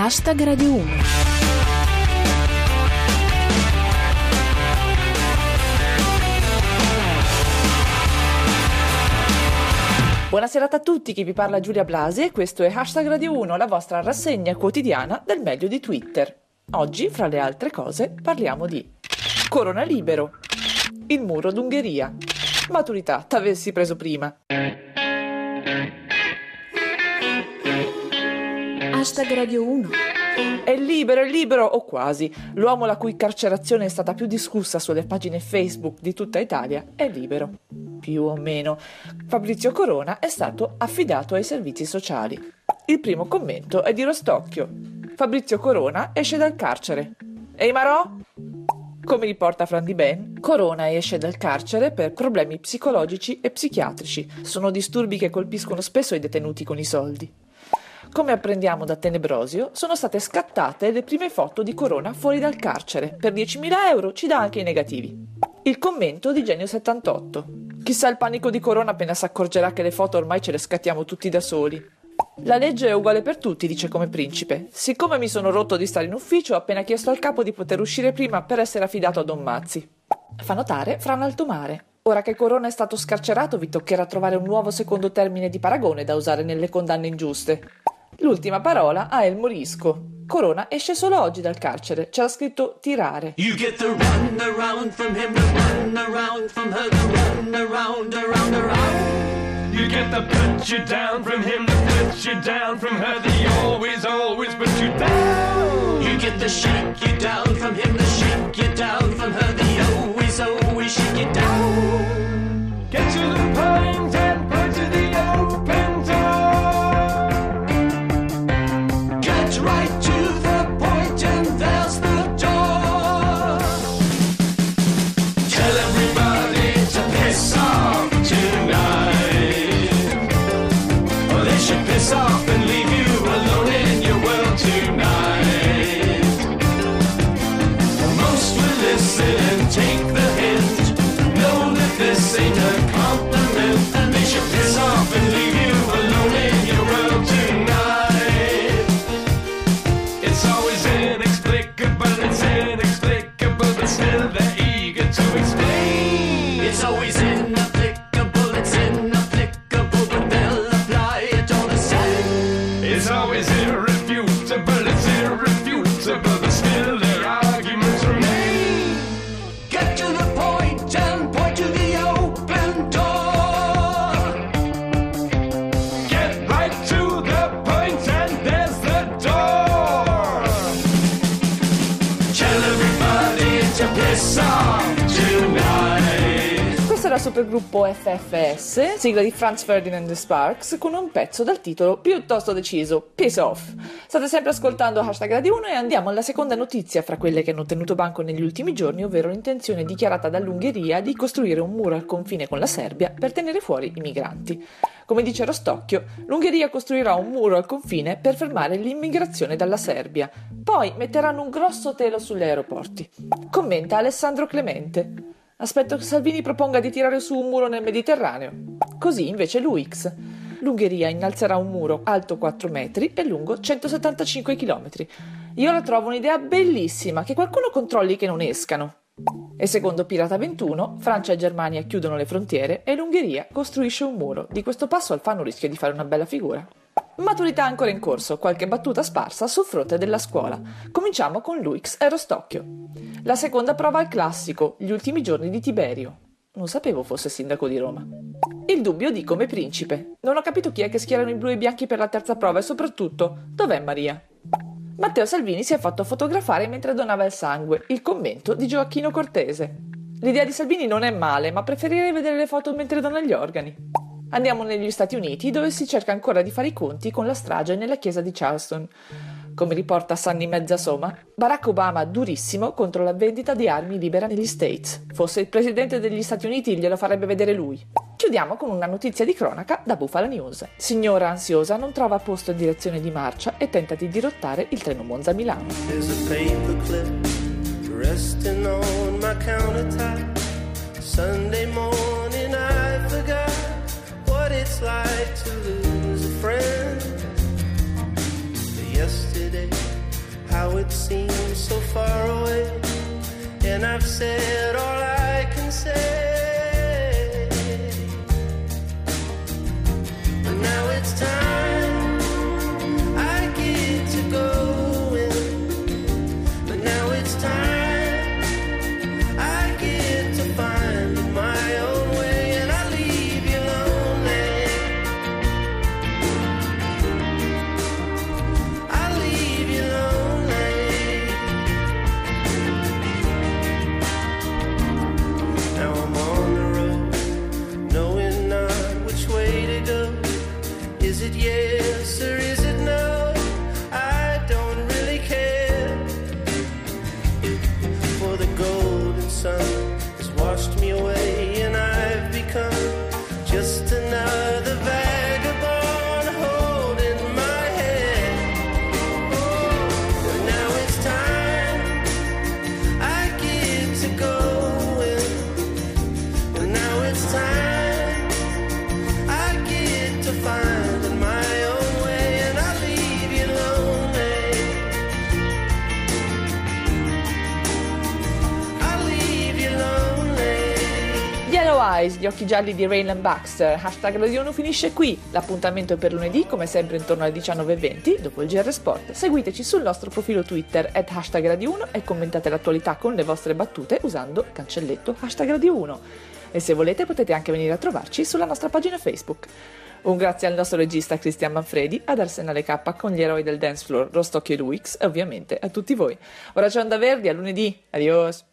Hashtag Radio 1. Buonasera a tutti, chi vi parla Giulia Blasi e questo è Hashtag Radio 1, la vostra rassegna quotidiana del meglio di Twitter. Oggi, fra le altre cose, parliamo di Corona Libero, il muro d'Ungheria, maturità, t'avessi preso prima. Hashtag Radio 1. È libero, è libero, o quasi. L'uomo la cui carcerazione è stata più discussa sulle pagine Facebook di tutta Italia è libero. Più o meno. Fabrizio Corona è stato affidato ai servizi sociali. Il primo commento è di Rostocchio. Fabrizio Corona esce dal carcere. Ehi Marò? Come riporta Fran Di Ben, Corona esce dal carcere per problemi psicologici e psichiatrici. Sono disturbi che colpiscono spesso i detenuti con i soldi. Come apprendiamo da Tenebrosio, sono state scattate le prime foto di Corona fuori dal carcere. Per 10.000 euro ci dà anche i negativi. Il commento di Genio78. Chissà il panico di Corona appena si accorgerà che le foto ormai ce le scattiamo tutti da soli. La legge è uguale per tutti, dice come principe. Siccome mi sono rotto di stare in ufficio, ho appena chiesto al capo di poter uscire prima per essere affidato a Don Mazzi. Fa notare Fran Altomare. Ora che Corona è stato scarcerato, vi toccherà trovare un nuovo secondo termine di paragone da usare nelle condanne ingiuste. L'ultima parola a El Morisco. Corona esce solo oggi dal carcere. C'era scritto tirare. You get the run around from him, the run around from her, the run around, around, around. You get the put you down from him, the put you down from her, the always, always put you down. You get the shake you down from him, the shake you down from her, the always, always shake you down. Get to impossible. Supergruppo FFS, sigla di Franz Ferdinand Sparks, con un pezzo dal titolo piuttosto deciso, Peace Off. State sempre ascoltando Hashtag Radio 1 e andiamo alla seconda notizia fra quelle che hanno tenuto banco negli ultimi giorni, ovvero l'intenzione dichiarata dall'Ungheria di costruire un muro al confine con la Serbia per tenere fuori i migranti. Come dice Rostocchio, l'Ungheria costruirà un muro al confine per fermare l'immigrazione dalla Serbia. Poi metteranno un grosso telo sugli aeroporti. Commenta Alessandro Clemente. Aspetto che Salvini proponga di tirare su un muro nel Mediterraneo. Così invece l'UX. L'Ungheria innalzerà un muro alto 4 metri e lungo 175 km. Io la trovo un'idea bellissima, che qualcuno controlli che non escano. E secondo Pirata 21, Francia e Germania chiudono le frontiere e l'Ungheria costruisce un muro. Di questo passo Alfano rischia di fare una bella figura. Maturità ancora in corso, qualche battuta sparsa sul fronte della scuola. Cominciamo con l'UX e Rostocchio. La seconda prova al classico, gli ultimi giorni di Tiberio. Non sapevo fosse sindaco di Roma. Il dubbio di come principe. Non ho capito chi è che schierano i blu e i bianchi per la terza prova e soprattutto, dov'è Maria? Matteo Salvini si è fatto fotografare mentre donava il sangue. Il commento di Gioacchino Cortese. L'idea di Salvini non è male, ma preferirei vedere le foto mentre dona gli organi. Andiamo negli Stati Uniti, dove si cerca ancora di fare i conti con la strage nella chiesa di Charleston. Come riporta Sunny Mezzasoma, Barack Obama durissimo contro la vendita di armi libera negli States. Fosse il presidente degli Stati Uniti glielo farebbe vedere lui. Chiudiamo con una notizia di cronaca da Buffalo News. Signora ansiosa non trova posto in direzione di marcia e tenta di dirottare il treno Monza-Milano. There's a paperclip resting on my countertop. Sunday morning, to lose a friend. But yesterday, how it seems so far away. And I've said all I can say. Eyes, gli occhi gialli di Raylan Baxter. Hashtag Radio 1 finisce qui. L'appuntamento è per lunedì, come sempre intorno alle 19.20, dopo il GR Sport. Seguiteci sul nostro profilo Twitter, at hashtag Radio 1 e commentate l'attualità con le vostre battute usando cancelletto hashtag Radio 1. E se volete potete anche venire a trovarci sulla nostra pagina Facebook. Un grazie al nostro regista Cristian Manfredi, ad Arsenale K con gli eroi del dance floor Rostocchio e Luix e ovviamente a tutti voi. Ora c'è Onda Verdi, a lunedì. Adios!